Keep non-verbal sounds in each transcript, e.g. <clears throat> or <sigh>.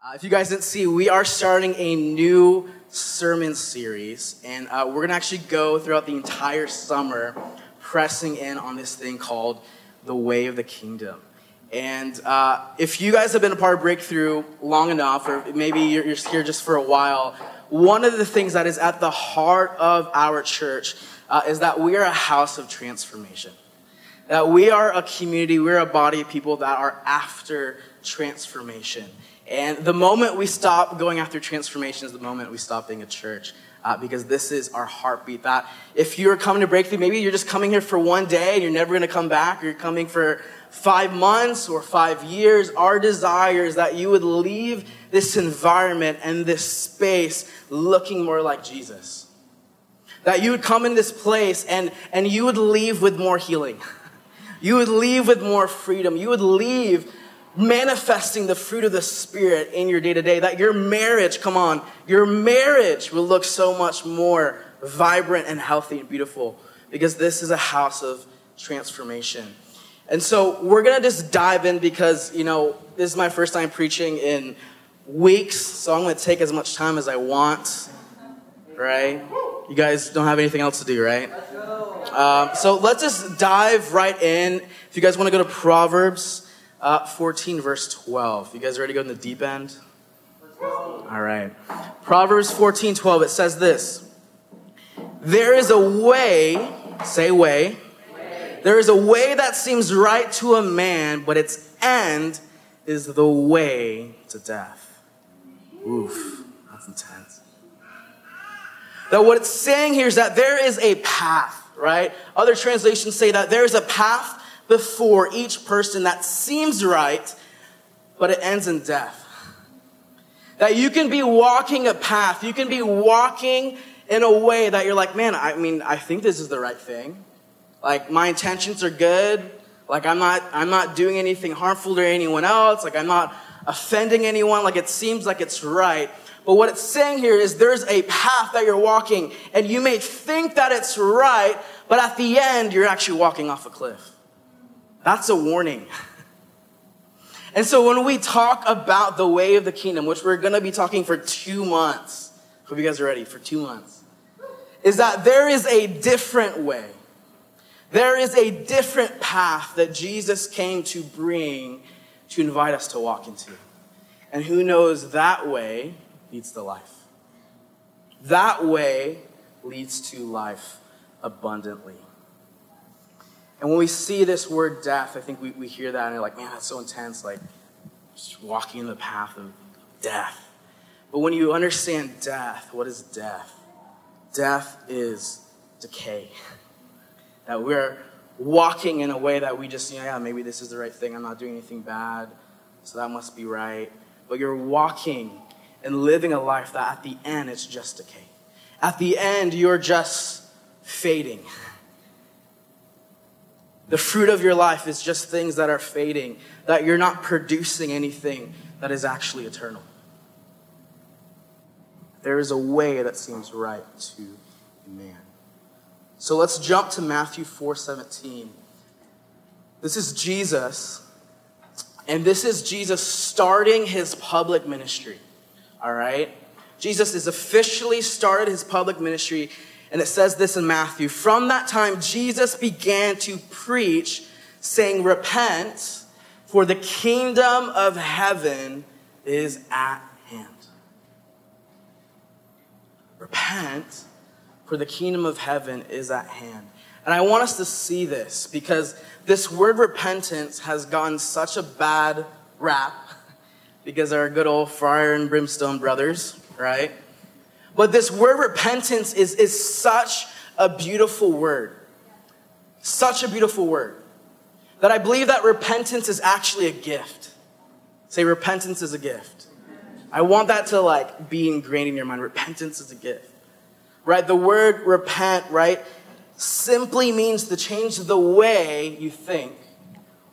Uh, if you guys didn't see, we are starting a new sermon series, and uh, we're going to actually go throughout the entire summer pressing in on this thing called the way of the kingdom. And uh, if you guys have been a part of Breakthrough long enough, or maybe you're, you're here just for a while, one of the things that is at the heart of our church uh, is that we are a house of transformation. That we are a community, we're a body of people that are after transformation. And the moment we stop going after transformation is the moment we stop being a church. Uh, because this is our heartbeat. That if you're coming to Breakthrough, maybe you're just coming here for one day and you're never going to come back, or you're coming for five months or five years. Our desire is that you would leave this environment and this space looking more like Jesus. That you would come in this place and, and you would leave with more healing. <laughs> You would leave with more freedom. You would leave manifesting the fruit of the Spirit in your day to day. That your marriage, come on, your marriage will look so much more vibrant and healthy and beautiful because this is a house of transformation. And so we're going to just dive in because, you know, this is my first time preaching in weeks, so I'm going to take as much time as I want, right? You guys don't have anything else to do, right? Um, so let's just dive right in. If you guys want to go to Proverbs uh, 14, verse 12. You guys ready to go in the deep end? All right. Proverbs 14, 12, it says this There is a way, say way, there is a way that seems right to a man, but its end is the way to death. Oof, that's intense. That what it's saying here is that there is a path, right? Other translations say that there is a path before each person that seems right, but it ends in death. That you can be walking a path, you can be walking in a way that you're like, man, I mean, I think this is the right thing. Like my intentions are good. Like I'm not I'm not doing anything harmful to anyone else. Like I'm not offending anyone. Like it seems like it's right. But what it's saying here is there's a path that you're walking and you may think that it's right, but at the end you're actually walking off a cliff. That's a warning. And so when we talk about the way of the kingdom, which we're going to be talking for two months, hope you guys are ready for two months, is that there is a different way. There is a different path that Jesus came to bring to invite us to walk into. And who knows that way leads to life. That way leads to life abundantly. And when we see this word death, I think we, we hear that and you're like, man, that's so intense, like just walking in the path of death. But when you understand death, what is death? Death is decay. <laughs> That we're walking in a way that we just, you know, yeah, maybe this is the right thing. I'm not doing anything bad, so that must be right. But you're walking and living a life that at the end it's just decay. At the end, you're just fading. <laughs> The fruit of your life is just things that are fading, that you're not producing anything that is actually eternal. There is a way that seems right to man. So let's jump to Matthew 4:17. This is Jesus, and this is Jesus starting his public ministry. All right? Jesus has officially started his public ministry and it says this in Matthew From that time, Jesus began to preach, saying, Repent, for the kingdom of heaven is at hand. Repent, for the kingdom of heaven is at hand. And I want us to see this because this word repentance has gotten such a bad rap <laughs> because our good old fire and brimstone brothers, right? But this word repentance is, is such a beautiful word. Such a beautiful word. That I believe that repentance is actually a gift. Say, repentance is a gift. I want that to like be ingrained in your mind. Repentance is a gift. Right? The word repent, right, simply means to change the way you think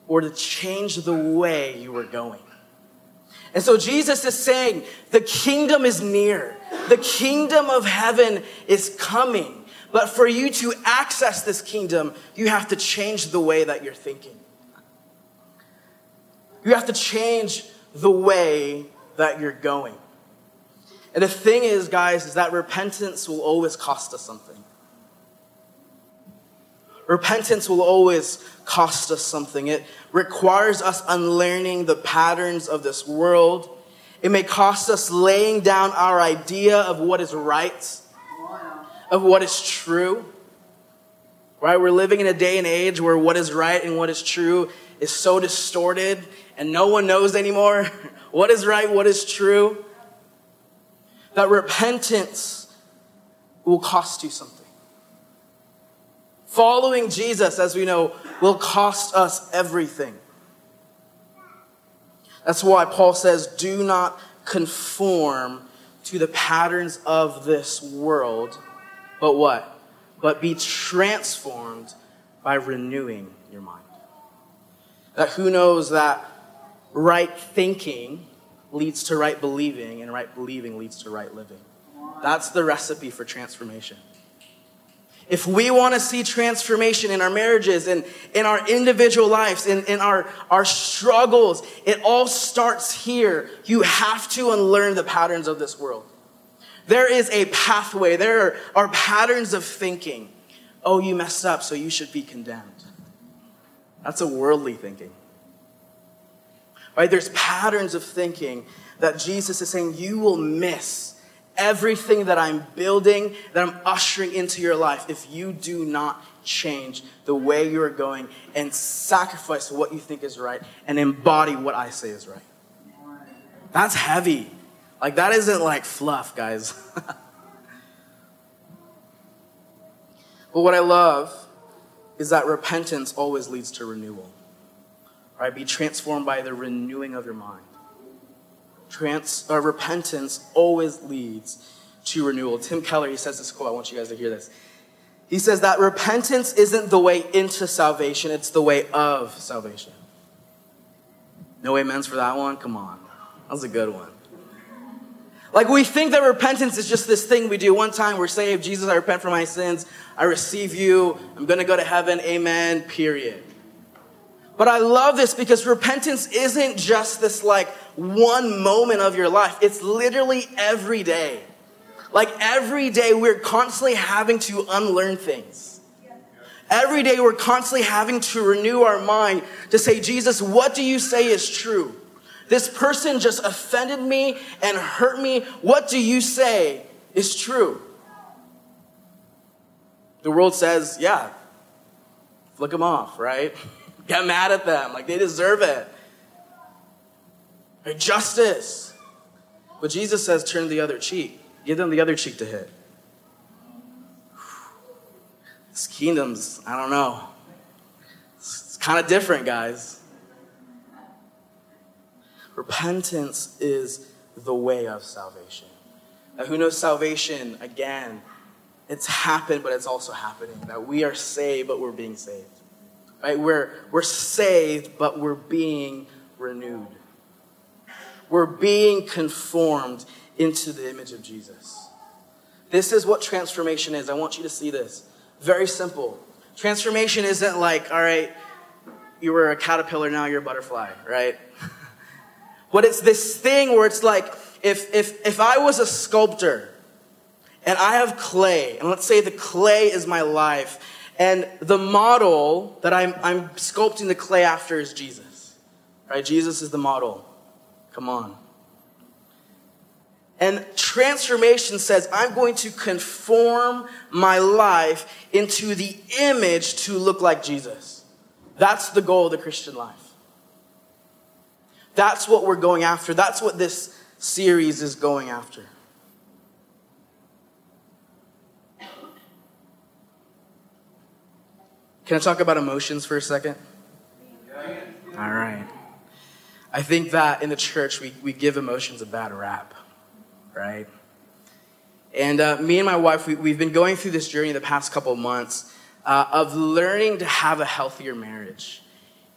or to change the way you were going. And so Jesus is saying, the kingdom is near. The kingdom of heaven is coming. But for you to access this kingdom, you have to change the way that you're thinking. You have to change the way that you're going. And the thing is, guys, is that repentance will always cost us something. Repentance will always cost us something. It requires us unlearning the patterns of this world. It may cost us laying down our idea of what is right, of what is true. Right? We're living in a day and age where what is right and what is true is so distorted and no one knows anymore <laughs> what is right, what is true. That repentance will cost you something. Following Jesus, as we know, will cost us everything. That's why Paul says, do not conform to the patterns of this world, but what? But be transformed by renewing your mind. That who knows that right thinking leads to right believing, and right believing leads to right living. That's the recipe for transformation. If we want to see transformation in our marriages and in our individual lives, in, in our, our struggles, it all starts here. You have to unlearn the patterns of this world. There is a pathway, there are patterns of thinking. Oh, you messed up, so you should be condemned. That's a worldly thinking. Right? There's patterns of thinking that Jesus is saying you will miss everything that I'm building, that I'm ushering into your life, if you do not change the way you are going and sacrifice what you think is right and embody what I say is right. That's heavy. Like, that isn't like fluff, guys. <laughs> but what I love is that repentance always leads to renewal. Right? Be transformed by the renewing of your mind. Trans, uh, repentance always leads to renewal. Tim Keller, he says this quote. I want you guys to hear this. He says that repentance isn't the way into salvation, it's the way of salvation. No amens for that one? Come on. That was a good one. Like we think that repentance is just this thing we do one time, we're saved, Jesus, I repent for my sins, I receive you, I'm gonna go to heaven, amen, period. But I love this because repentance isn't just this like one moment of your life. It's literally every day. Like every day, we're constantly having to unlearn things. Every day, we're constantly having to renew our mind to say, Jesus, what do you say is true? This person just offended me and hurt me. What do you say is true? The world says, yeah, flick them off, right? <laughs> Get mad at them, like they deserve it. Right? Justice. But Jesus says, turn the other cheek. Give them the other cheek to hit. This kingdom's, I don't know. It's kind of different, guys. Repentance is the way of salvation. Now, who knows salvation? Again, it's happened, but it's also happening. That we are saved, but we're being saved. Right? We're, we're saved, but we're being renewed. We're being conformed into the image of Jesus. This is what transformation is. I want you to see this. Very simple. Transformation isn't like, all right, you were a caterpillar, now you're a butterfly, right? <laughs> but it's this thing where it's like, if, if, if I was a sculptor and I have clay, and let's say the clay is my life, and the model that I'm, I'm sculpting the clay after is Jesus, right? Jesus is the model. Come on. And transformation says, I'm going to conform my life into the image to look like Jesus. That's the goal of the Christian life. That's what we're going after. That's what this series is going after. Can I talk about emotions for a second? All right. I think that in the church, we, we give emotions a bad rap, right? And uh, me and my wife, we, we've been going through this journey the past couple months uh, of learning to have a healthier marriage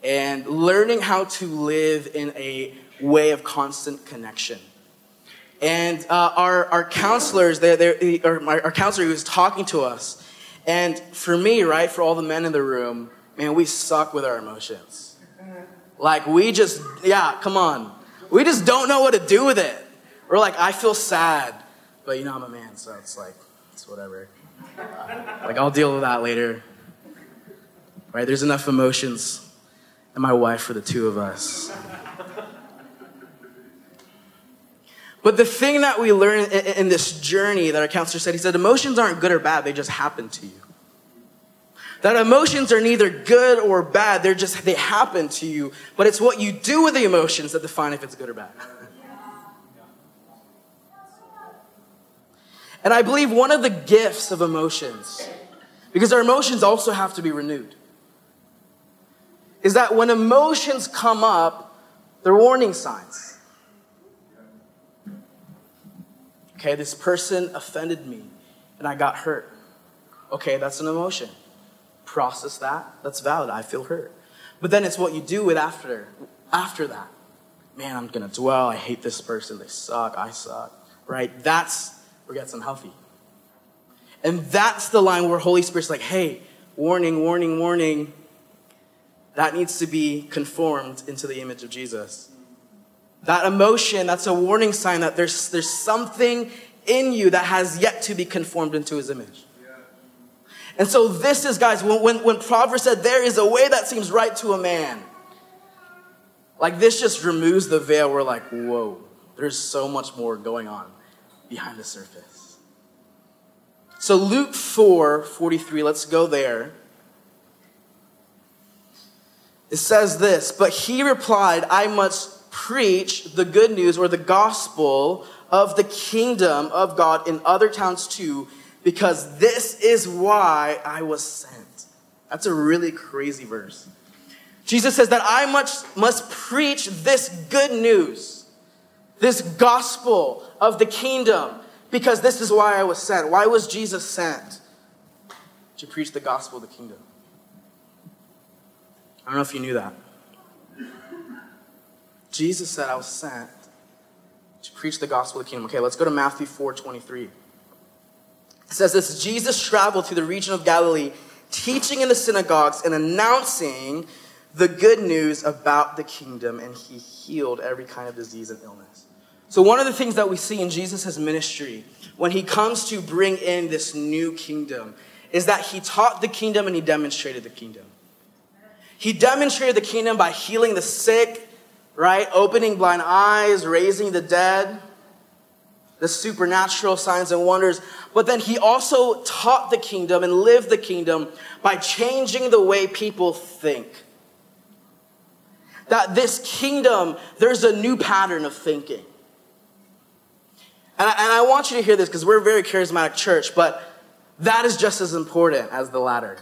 and learning how to live in a way of constant connection. And uh, our, our counselors, they're, they're, or my, our counselor who was talking to us, and for me, right, for all the men in the room, man, we suck with our emotions. Like we just, yeah, come on. We just don't know what to do with it. We're like, I feel sad, but you know, I'm a man, so it's like, it's whatever. Like, I'll deal with that later. Right? There's enough emotions and my wife for the two of us. But the thing that we learn in this journey that our counselor said, he said, emotions aren't good or bad, they just happen to you. That emotions are neither good or bad, they're just, they happen to you. But it's what you do with the emotions that define if it's good or bad. And I believe one of the gifts of emotions, because our emotions also have to be renewed, is that when emotions come up, they're warning signs. Okay, this person offended me and I got hurt. Okay, that's an emotion process that. That's valid. I feel hurt. But then it's what you do with after after that. Man, I'm gonna dwell. I hate this person. They suck. I suck. Right? That's where gets unhealthy. And that's the line where Holy Spirit's like, hey, warning, warning, warning. That needs to be conformed into the image of Jesus. That emotion, that's a warning sign that there's, there's something in you that has yet to be conformed into his image. And so this is, guys, when, when, when Proverbs said there is a way that seems right to a man, like this just removes the veil. We're like, whoa, there's so much more going on behind the surface. So Luke 4 43, let's go there. It says this, but he replied, I must preach the good news or the gospel of the kingdom of God in other towns too because this is why I was sent. That's a really crazy verse. Jesus says that I must, must preach this good news, this gospel of the kingdom, because this is why I was sent. Why was Jesus sent? To preach the gospel of the kingdom. I don't know if you knew that. Jesus said, I was sent to preach the gospel of the kingdom. Okay, let's go to Matthew 4 23. It says this Jesus traveled through the region of Galilee, teaching in the synagogues and announcing the good news about the kingdom, and he healed every kind of disease and illness. So, one of the things that we see in Jesus' ministry when he comes to bring in this new kingdom is that he taught the kingdom and he demonstrated the kingdom. He demonstrated the kingdom by healing the sick, right? Opening blind eyes, raising the dead the supernatural signs and wonders, but then he also taught the kingdom and lived the kingdom by changing the way people think. That this kingdom, there's a new pattern of thinking. And I, and I want you to hear this because we're a very charismatic church, but that is just as important as the latter.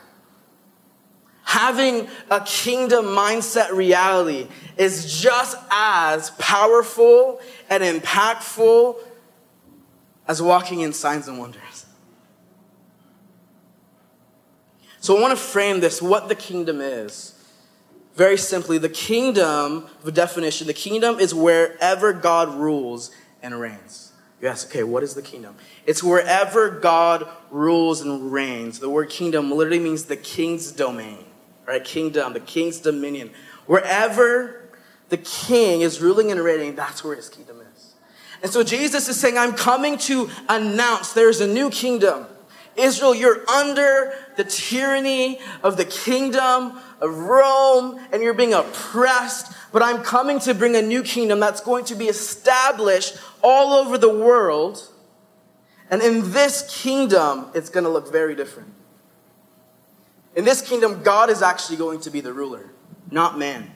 Having a kingdom mindset reality is just as powerful and impactful as walking in signs and wonders. So I want to frame this what the kingdom is. Very simply, the kingdom, the definition, the kingdom is wherever God rules and reigns. You ask, okay, what is the kingdom? It's wherever God rules and reigns. The word kingdom literally means the king's domain, right? Kingdom, the king's dominion. Wherever the king is ruling and reigning, that's where his kingdom is. And so Jesus is saying, I'm coming to announce there's a new kingdom. Israel, you're under the tyranny of the kingdom of Rome and you're being oppressed, but I'm coming to bring a new kingdom that's going to be established all over the world. And in this kingdom, it's going to look very different. In this kingdom, God is actually going to be the ruler, not man.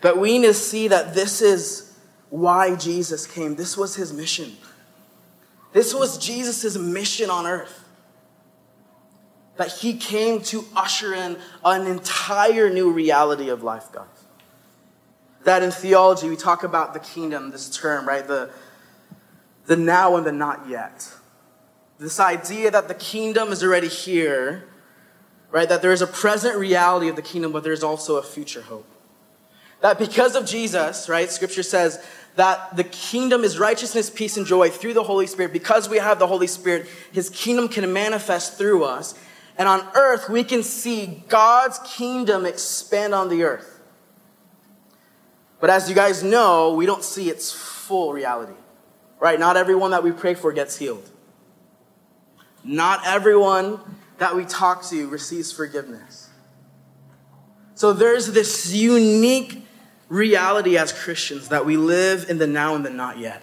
But we need to see that this is why Jesus came. This was his mission. This was Jesus' mission on earth. That he came to usher in an entire new reality of life, guys. That in theology, we talk about the kingdom, this term, right? The, the now and the not yet. This idea that the kingdom is already here, right? That there is a present reality of the kingdom, but there's also a future hope. That because of Jesus, right, scripture says that the kingdom is righteousness, peace, and joy through the Holy Spirit. Because we have the Holy Spirit, his kingdom can manifest through us. And on earth, we can see God's kingdom expand on the earth. But as you guys know, we don't see its full reality, right? Not everyone that we pray for gets healed. Not everyone that we talk to receives forgiveness. So there's this unique reality as Christians that we live in the now and the not yet.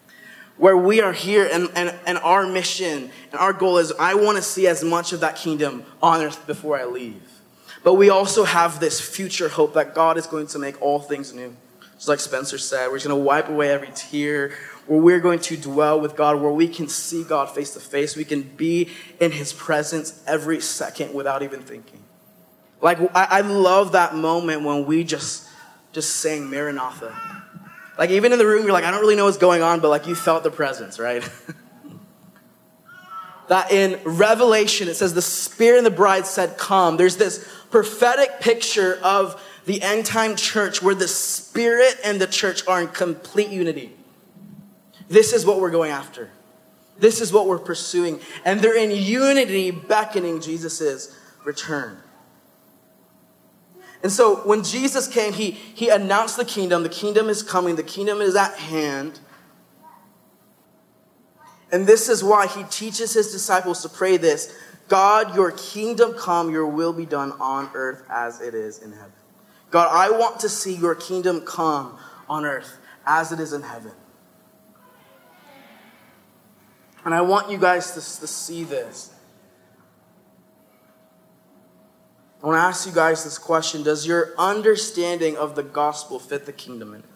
<laughs> Where we are here and, and, and our mission and our goal is I want to see as much of that kingdom on earth before I leave. But we also have this future hope that God is going to make all things new. Just like Spencer said, we're going to wipe away every tear, where we're going to dwell with God, where we can see God face to face. We can be in His presence every second without even thinking. Like, I, I love that moment when we just, just sang Maranatha. Like, even in the room, you're like, I don't really know what's going on, but like, you felt the presence, right? <laughs> that in Revelation, it says, the Spirit and the bride said, Come. There's this prophetic picture of the end time church where the Spirit and the church are in complete unity. This is what we're going after. This is what we're pursuing. And they're in unity, beckoning Jesus' return. And so when Jesus came, he, he announced the kingdom. The kingdom is coming, the kingdom is at hand. And this is why he teaches his disciples to pray this God, your kingdom come, your will be done on earth as it is in heaven. God, I want to see your kingdom come on earth as it is in heaven. And I want you guys to, to see this. I want to ask you guys this question Does your understanding of the gospel fit the kingdom in it?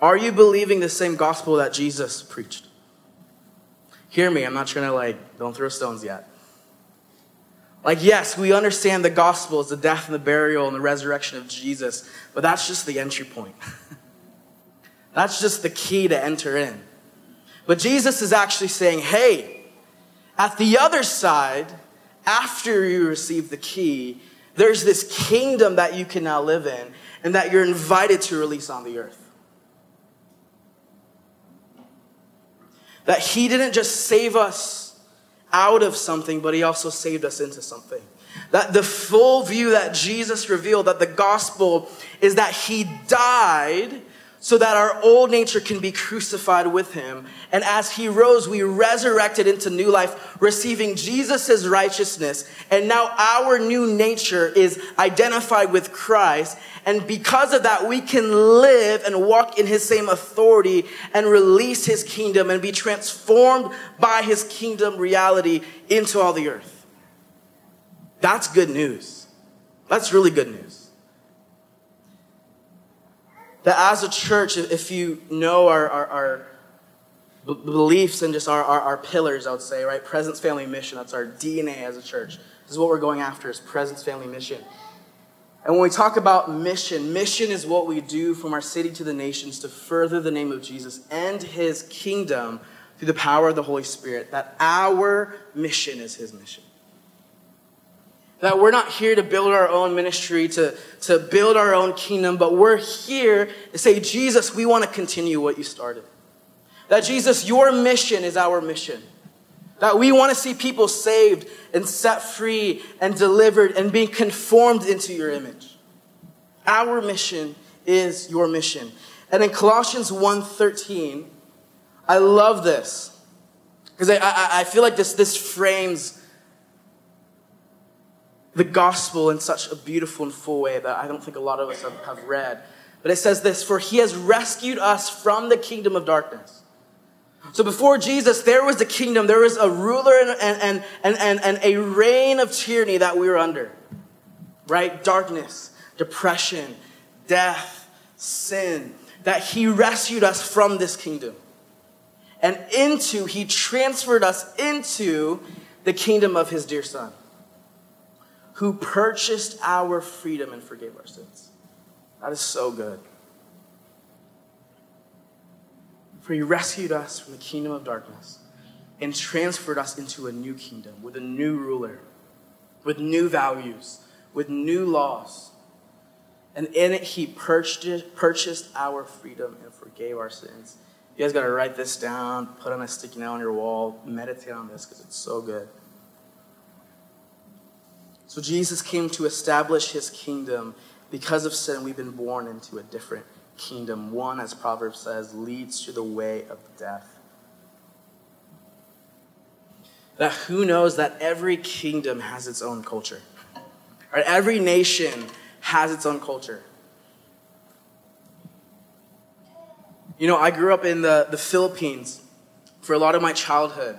Are you believing the same gospel that Jesus preached? Hear me, I'm not trying to like, don't throw stones yet. Like, yes, we understand the gospel is the death and the burial and the resurrection of Jesus, but that's just the entry point. <laughs> that's just the key to enter in. But Jesus is actually saying, hey, at the other side, after you receive the key, there's this kingdom that you can now live in and that you're invited to release on the earth. That He didn't just save us out of something, but He also saved us into something. That the full view that Jesus revealed, that the gospel is that He died so that our old nature can be crucified with him. And as he rose, we resurrected into new life, receiving Jesus' righteousness. And now our new nature is identified with Christ. And because of that, we can live and walk in his same authority and release his kingdom and be transformed by his kingdom reality into all the earth. That's good news. That's really good news that as a church, if you know our, our, our beliefs and just our, our, our, pillars, I would say, right? Presence, family, mission. That's our DNA as a church. This is what we're going after is presence, family, mission. And when we talk about mission, mission is what we do from our city to the nations to further the name of Jesus and his kingdom through the power of the Holy Spirit. That our mission is his mission. That we're not here to build our own ministry, to, to build our own kingdom, but we're here to say, Jesus, we want to continue what you started. That Jesus, your mission is our mission. That we want to see people saved and set free and delivered and being conformed into your image. Our mission is your mission. And in Colossians 1.13, I love this. Because I, I, I feel like this, this frames the gospel in such a beautiful and full way that I don't think a lot of us have, have read. But it says this For he has rescued us from the kingdom of darkness. So before Jesus, there was a kingdom, there was a ruler and, and, and, and, and a reign of tyranny that we were under. Right? Darkness, depression, death, sin. That he rescued us from this kingdom. And into, he transferred us into the kingdom of his dear son who purchased our freedom and forgave our sins. That is so good. For he rescued us from the kingdom of darkness and transferred us into a new kingdom with a new ruler, with new values, with new laws. And in it, he purchased, purchased our freedom and forgave our sins. You guys got to write this down, put on a sticky note on your wall, meditate on this because it's so good. So Jesus came to establish his kingdom because of sin, we've been born into a different kingdom. One, as Proverbs says, leads to the way of death. That who knows that every kingdom has its own culture. Right? Every nation has its own culture. You know, I grew up in the, the Philippines for a lot of my childhood.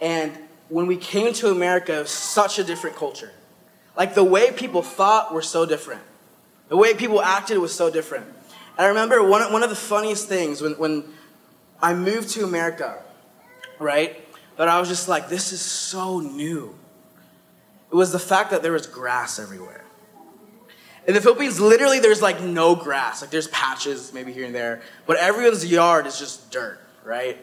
And when we came to America, it was such a different culture. Like the way people thought were so different. The way people acted was so different. And I remember one, one of the funniest things when, when I moved to America, right? That I was just like, this is so new. It was the fact that there was grass everywhere. In the Philippines, literally, there's like no grass. Like there's patches maybe here and there, but everyone's yard is just dirt, right?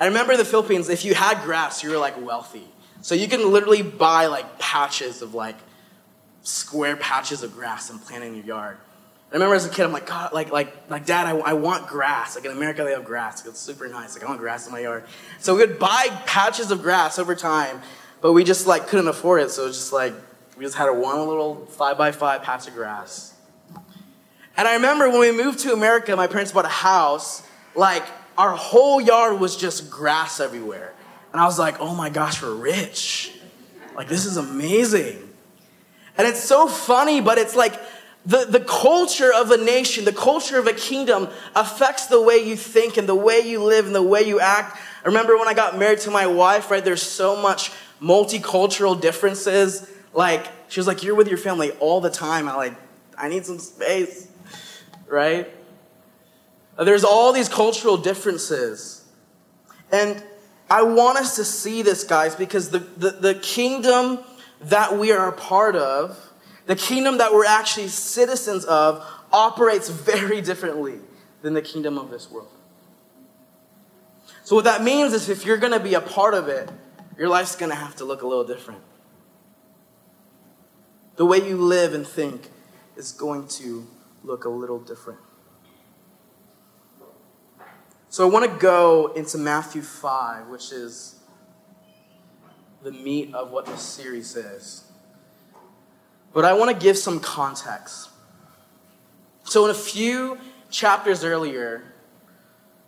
I remember in the Philippines, if you had grass, you were like wealthy. So you can literally buy like patches of like square patches of grass and plant in your yard. I remember as a kid, I'm like, God, like, like, like, Dad, I, I want grass. Like in America, they have grass. It's super nice. Like I want grass in my yard. So we would buy patches of grass over time, but we just like couldn't afford it. So it was just like we just had a one little five by five patch of grass. And I remember when we moved to America, my parents bought a house. Like our whole yard was just grass everywhere, and I was like, oh my gosh, we're rich. Like this is amazing. And it's so funny, but it's like the, the culture of a nation, the culture of a kingdom affects the way you think and the way you live and the way you act. I remember when I got married to my wife, right? There's so much multicultural differences. Like, she was like, You're with your family all the time. I like, I need some space, right? Uh, there's all these cultural differences. And I want us to see this, guys, because the, the, the kingdom that we are a part of, the kingdom that we're actually citizens of, operates very differently than the kingdom of this world. So, what that means is if you're going to be a part of it, your life's going to have to look a little different. The way you live and think is going to look a little different. So, I want to go into Matthew 5, which is the meat of what this series is. But I want to give some context. So, in a few chapters earlier,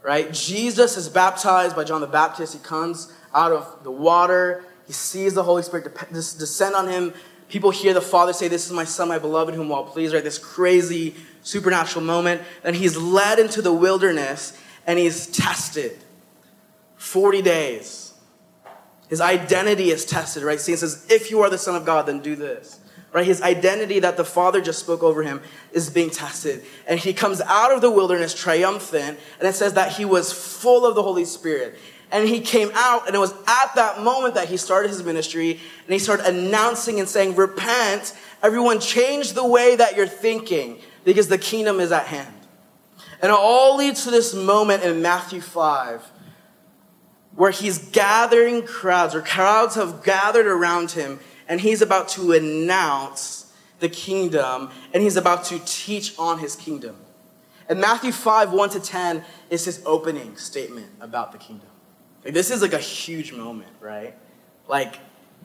right, Jesus is baptized by John the Baptist. He comes out of the water, he sees the Holy Spirit descend on him. People hear the Father say, This is my Son, my beloved, whom well please, right? This crazy supernatural moment. Then he's led into the wilderness and he's tested 40 days his identity is tested, right? It says, if you are the Son of God, then do this. Right? His identity that the Father just spoke over him is being tested. And he comes out of the wilderness triumphant, and it says that he was full of the Holy Spirit. And he came out, and it was at that moment that he started his ministry, and he started announcing and saying, Repent, everyone change the way that you're thinking, because the kingdom is at hand. And it all leads to this moment in Matthew 5 where he's gathering crowds, or crowds have gathered around him, and he's about to announce the kingdom, and he's about to teach on his kingdom. And Matthew 5, 1 to 10 is his opening statement about the kingdom. Like, this is like a huge moment, right? Like,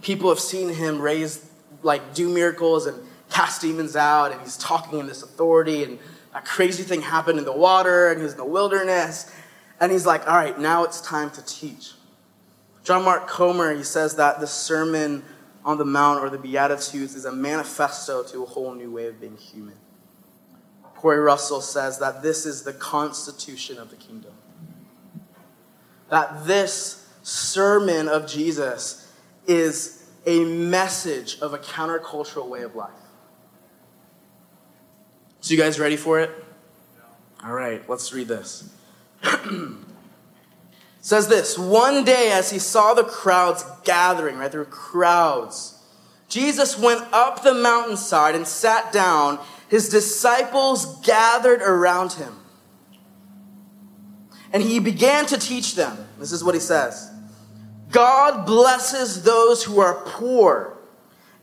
people have seen him raise, like, do miracles and cast demons out, and he's talking in this authority, and a crazy thing happened in the water, and he was in the wilderness, and he's like, all right, now it's time to teach. John Mark Comer, he says that the Sermon on the Mount or the Beatitudes is a manifesto to a whole new way of being human. Corey Russell says that this is the constitution of the kingdom. That this sermon of Jesus is a message of a countercultural way of life. So, you guys ready for it? All right, let's read this. <clears throat> says this one day as he saw the crowds gathering right there were crowds jesus went up the mountainside and sat down. His disciples gathered around him. And he began to teach them. This is what he says god blesses those who are poor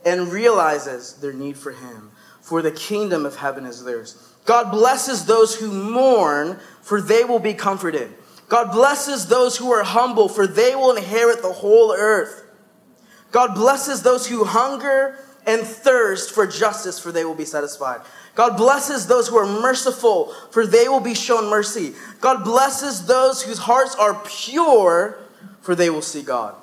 and realizes their need for him for the kingdom of heaven is theirs God blesses those who mourn, for they will be comforted. God blesses those who are humble, for they will inherit the whole earth. God blesses those who hunger and thirst for justice, for they will be satisfied. God blesses those who are merciful, for they will be shown mercy. God blesses those whose hearts are pure, for they will see God.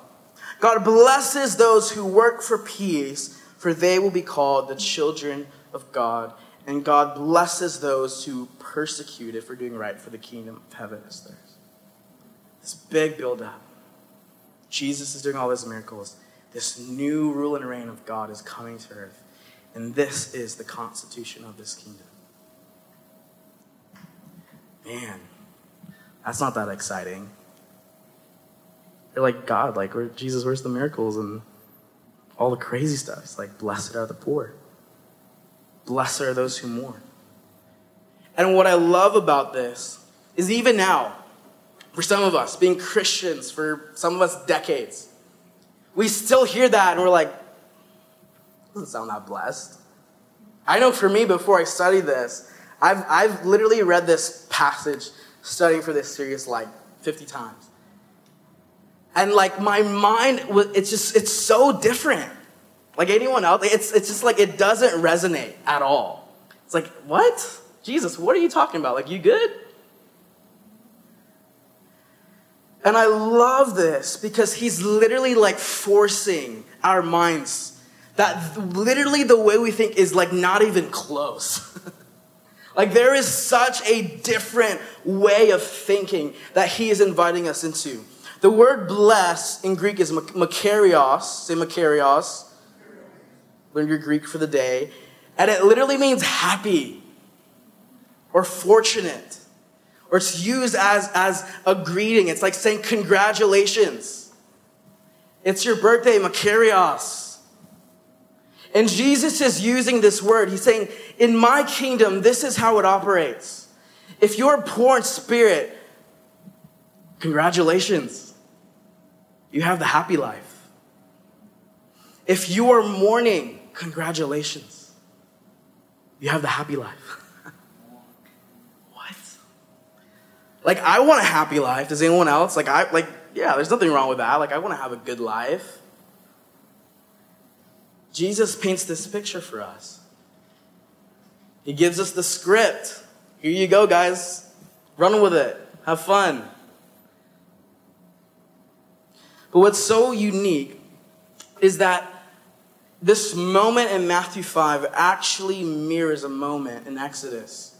God blesses those who work for peace, for they will be called the children of God. And God blesses those who persecute it for doing right, for the kingdom of heaven is theirs. This big build up. Jesus is doing all these miracles. This new rule and reign of God is coming to earth. And this is the constitution of this kingdom. Man, that's not that exciting. You're like, God, like, Jesus, where's the miracles and all the crazy stuff? It's like, blessed are the poor. Blessed are those who mourn. And what I love about this is even now, for some of us, being Christians for some of us decades, we still hear that and we're like, doesn't sound that blessed. I know for me, before I studied this, I've, I've literally read this passage studying for this series like 50 times. And like my mind, it's just, it's so different. Like anyone else, it's, it's just like it doesn't resonate at all. It's like, what? Jesus, what are you talking about? Like, you good? And I love this because he's literally like forcing our minds that literally the way we think is like not even close. <laughs> like there is such a different way of thinking that he is inviting us into. The word bless in Greek is makarios. Say makarios. Learn your Greek for the day. And it literally means happy or fortunate. Or it's used as, as a greeting. It's like saying congratulations. It's your birthday, makarios. And Jesus is using this word. He's saying, in my kingdom, this is how it operates. If you're poor in spirit, congratulations you have the happy life. If you are mourning, congratulations. You have the happy life. <laughs> what? Like I want a happy life. Does anyone else? Like I like yeah, there's nothing wrong with that. Like I want to have a good life. Jesus paints this picture for us. He gives us the script. Here you go, guys. Run with it. Have fun. But what's so unique is that this moment in Matthew 5 actually mirrors a moment in Exodus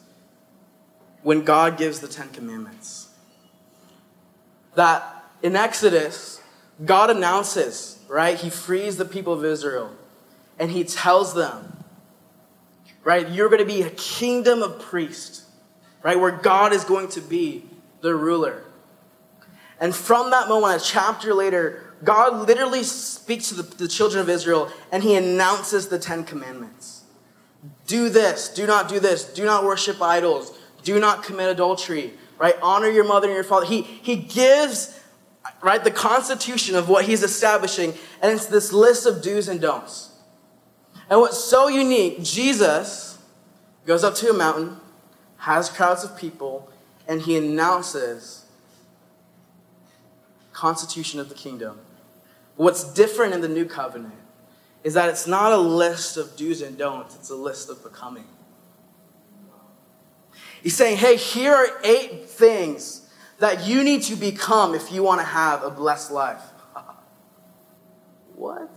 when God gives the Ten Commandments. That in Exodus, God announces, right? He frees the people of Israel and he tells them, right? You're going to be a kingdom of priests, right? Where God is going to be the ruler. And from that moment, a chapter later, God literally speaks to the, the, children of Israel and he announces the Ten Commandments. Do this, do not do this, do not worship idols, do not commit adultery, right? Honor your mother and your father. He, he gives, right, the constitution of what he's establishing, and it's this list of do's and don'ts. And what's so unique, Jesus goes up to a mountain, has crowds of people, and he announces constitution of the kingdom. What's different in the new covenant is that it's not a list of do's and don'ts, it's a list of becoming. He's saying, hey, here are eight things that you need to become if you want to have a blessed life. <laughs> what?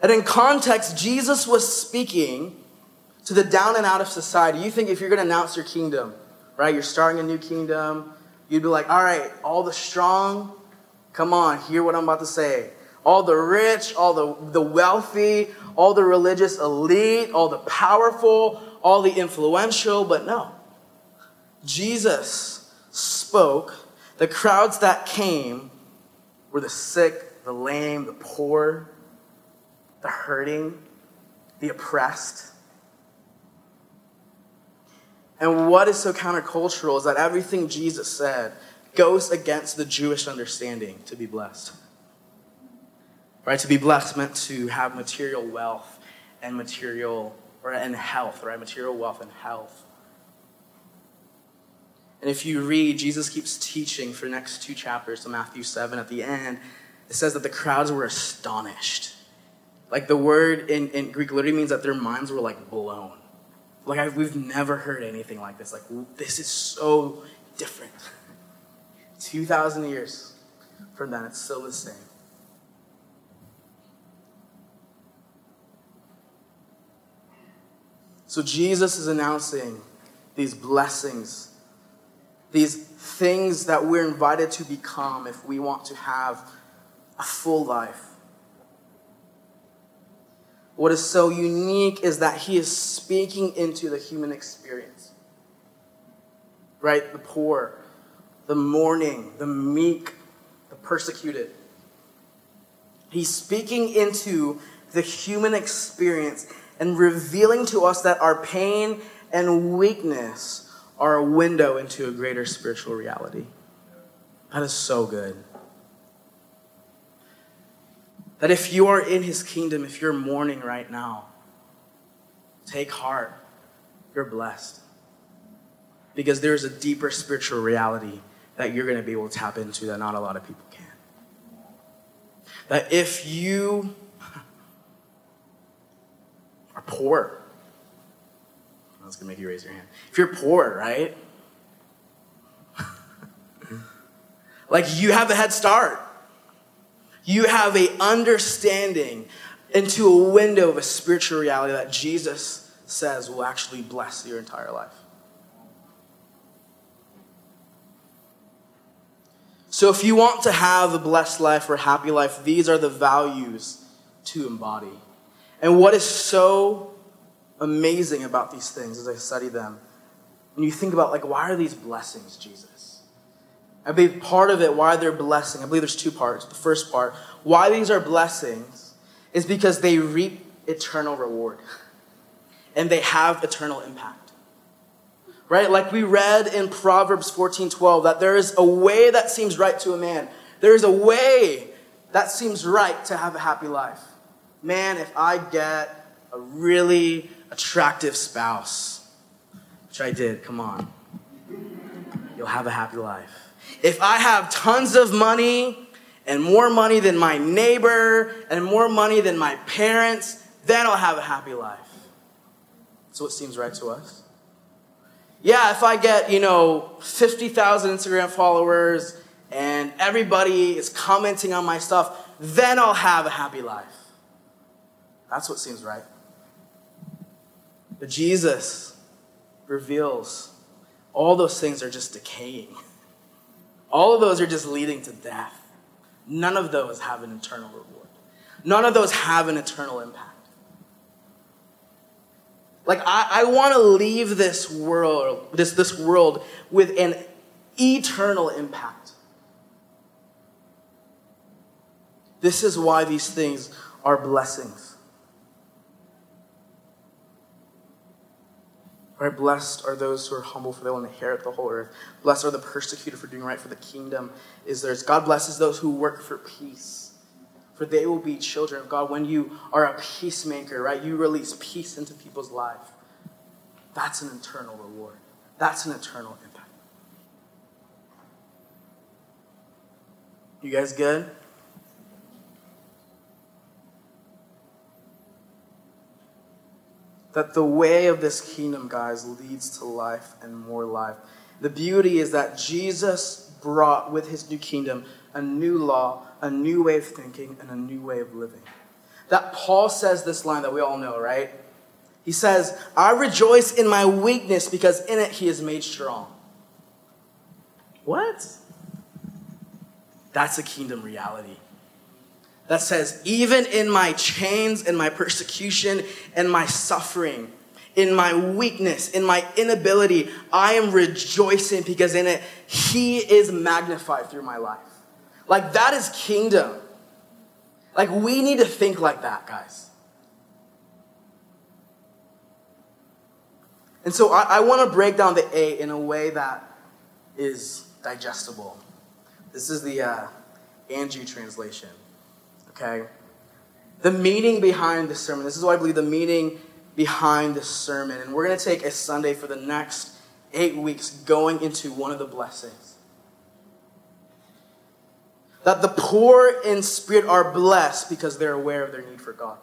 And in context, Jesus was speaking to the down and out of society. You think if you're going to announce your kingdom, right? You're starting a new kingdom, You'd be like, all right, all the strong, come on, hear what I'm about to say. All the rich, all the, the wealthy, all the religious elite, all the powerful, all the influential, but no. Jesus spoke. The crowds that came were the sick, the lame, the poor, the hurting, the oppressed. And what is so countercultural is that everything Jesus said goes against the Jewish understanding to be blessed. Right? To be blessed meant to have material wealth and material or and health, right? Material wealth and health. And if you read, Jesus keeps teaching for the next two chapters to Matthew 7 at the end. It says that the crowds were astonished. Like the word in, in Greek literally means that their minds were like blown. Like I've, we've never heard anything like this. Like this is so different. <laughs> 2,000 years from then, it's still the same. So Jesus is announcing these blessings, these things that we're invited to become if we want to have a full life. What is so unique is that he is speaking into the human experience. Right? The poor, the mourning, the meek, the persecuted. He's speaking into the human experience and revealing to us that our pain and weakness are a window into a greater spiritual reality. That is so good. That if you are in his kingdom, if you're mourning right now, take heart. You're blessed. Because there's a deeper spiritual reality that you're going to be able to tap into that not a lot of people can. That if you <laughs> are poor, that's going to make you raise your hand. If you're poor, right? <laughs> like you have a head start. You have a understanding into a window of a spiritual reality that Jesus says will actually bless your entire life. So, if you want to have a blessed life or a happy life, these are the values to embody. And what is so amazing about these things as I study them, when you think about, like, why are these blessings, Jesus? I believe part of it, why they're blessing, I believe there's two parts. The first part, why these are blessings, is because they reap eternal reward <laughs> and they have eternal impact right? Like we read in Proverbs 14 12, that there is a way that seems right to a man. There is a way that seems right to have a happy life. Man, if I get a really attractive spouse, which I did, come on, you'll have a happy life. If I have tons of money and more money than my neighbor and more money than my parents, then I'll have a happy life. So it seems right to us. Yeah, if I get, you know, 50,000 Instagram followers and everybody is commenting on my stuff, then I'll have a happy life. That's what seems right. But Jesus reveals all those things are just decaying. All of those are just leading to death. None of those have an eternal reward. None of those have an eternal impact. Like I, I want to leave this world, this, this world with an eternal impact. This is why these things are blessings. Right? Blessed are those who are humble, for they will inherit the whole earth. Blessed are the persecuted for doing right, for the kingdom is theirs. God blesses those who work for peace for they will be children of God. When you are a peacemaker, right, you release peace into people's life. That's an eternal reward. That's an eternal impact. You guys good? That the way of this kingdom, guys, leads to life and more life. The beauty is that Jesus brought with his new kingdom a new law a new way of thinking, and a new way of living. That Paul says this line that we all know, right? He says, I rejoice in my weakness because in it he is made strong. What? That's a kingdom reality. That says, even in my chains in my persecution in my suffering, in my weakness, in my inability, I am rejoicing because in it he is magnified through my life. Like, that is kingdom. Like, we need to think like that, guys. And so I, I want to break down the A in a way that is digestible. This is the uh, Angie translation. Okay? The meaning behind the sermon. This is what I believe the meaning behind the sermon. And we're going to take a Sunday for the next eight weeks going into one of the blessings that the poor in spirit are blessed because they're aware of their need for God.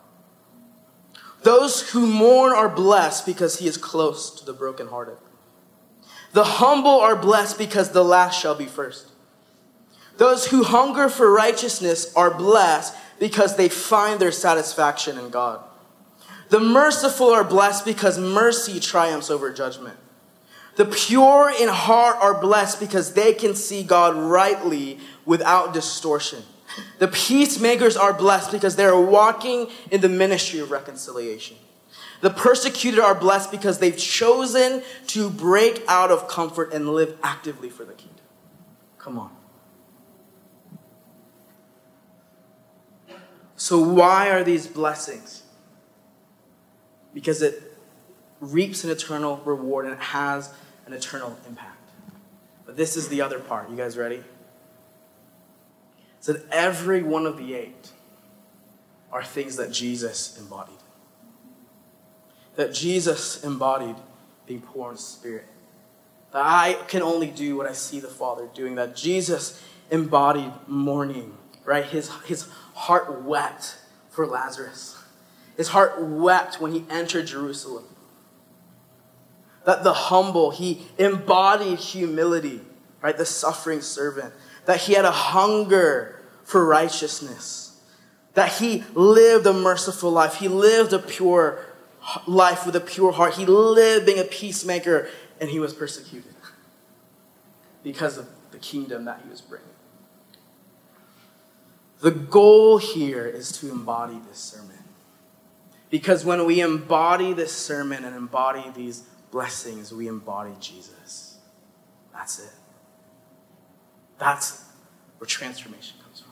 Those who mourn are blessed because he is close to the brokenhearted. The humble are blessed because the last shall be first. Those who hunger for righteousness are blessed because they find their satisfaction in God. The merciful are blessed because mercy triumphs over judgment. The pure in heart are blessed because they can see God rightly without distortion. The peacemakers are blessed because they are walking in the ministry of reconciliation. The persecuted are blessed because they've chosen to break out of comfort and live actively for the kingdom. Come on. So, why are these blessings? Because it reaps an eternal reward and it has an eternal impact. But this is the other part. You guys ready? So that every one of the eight are things that Jesus embodied. That Jesus embodied being poor in spirit. That I can only do what I see the Father doing. That Jesus embodied mourning, right? His, his heart wept for Lazarus. His heart wept when he entered Jerusalem. That the humble, he embodied humility, right? The suffering servant that he had a hunger for righteousness, that he lived a merciful life, he lived a pure life with a pure heart, he lived being a peacemaker, and he was persecuted because of the kingdom that he was bringing. The goal here is to embody this sermon. Because when we embody this sermon and embody these blessings, we embody Jesus. That's it. That's where transformation comes from.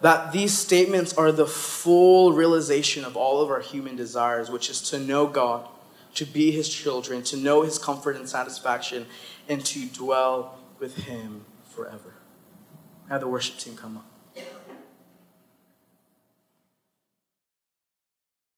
That these statements are the full realization of all of our human desires, which is to know God, to be His children, to know His comfort and satisfaction, and to dwell with Him forever. Have the worship team come up.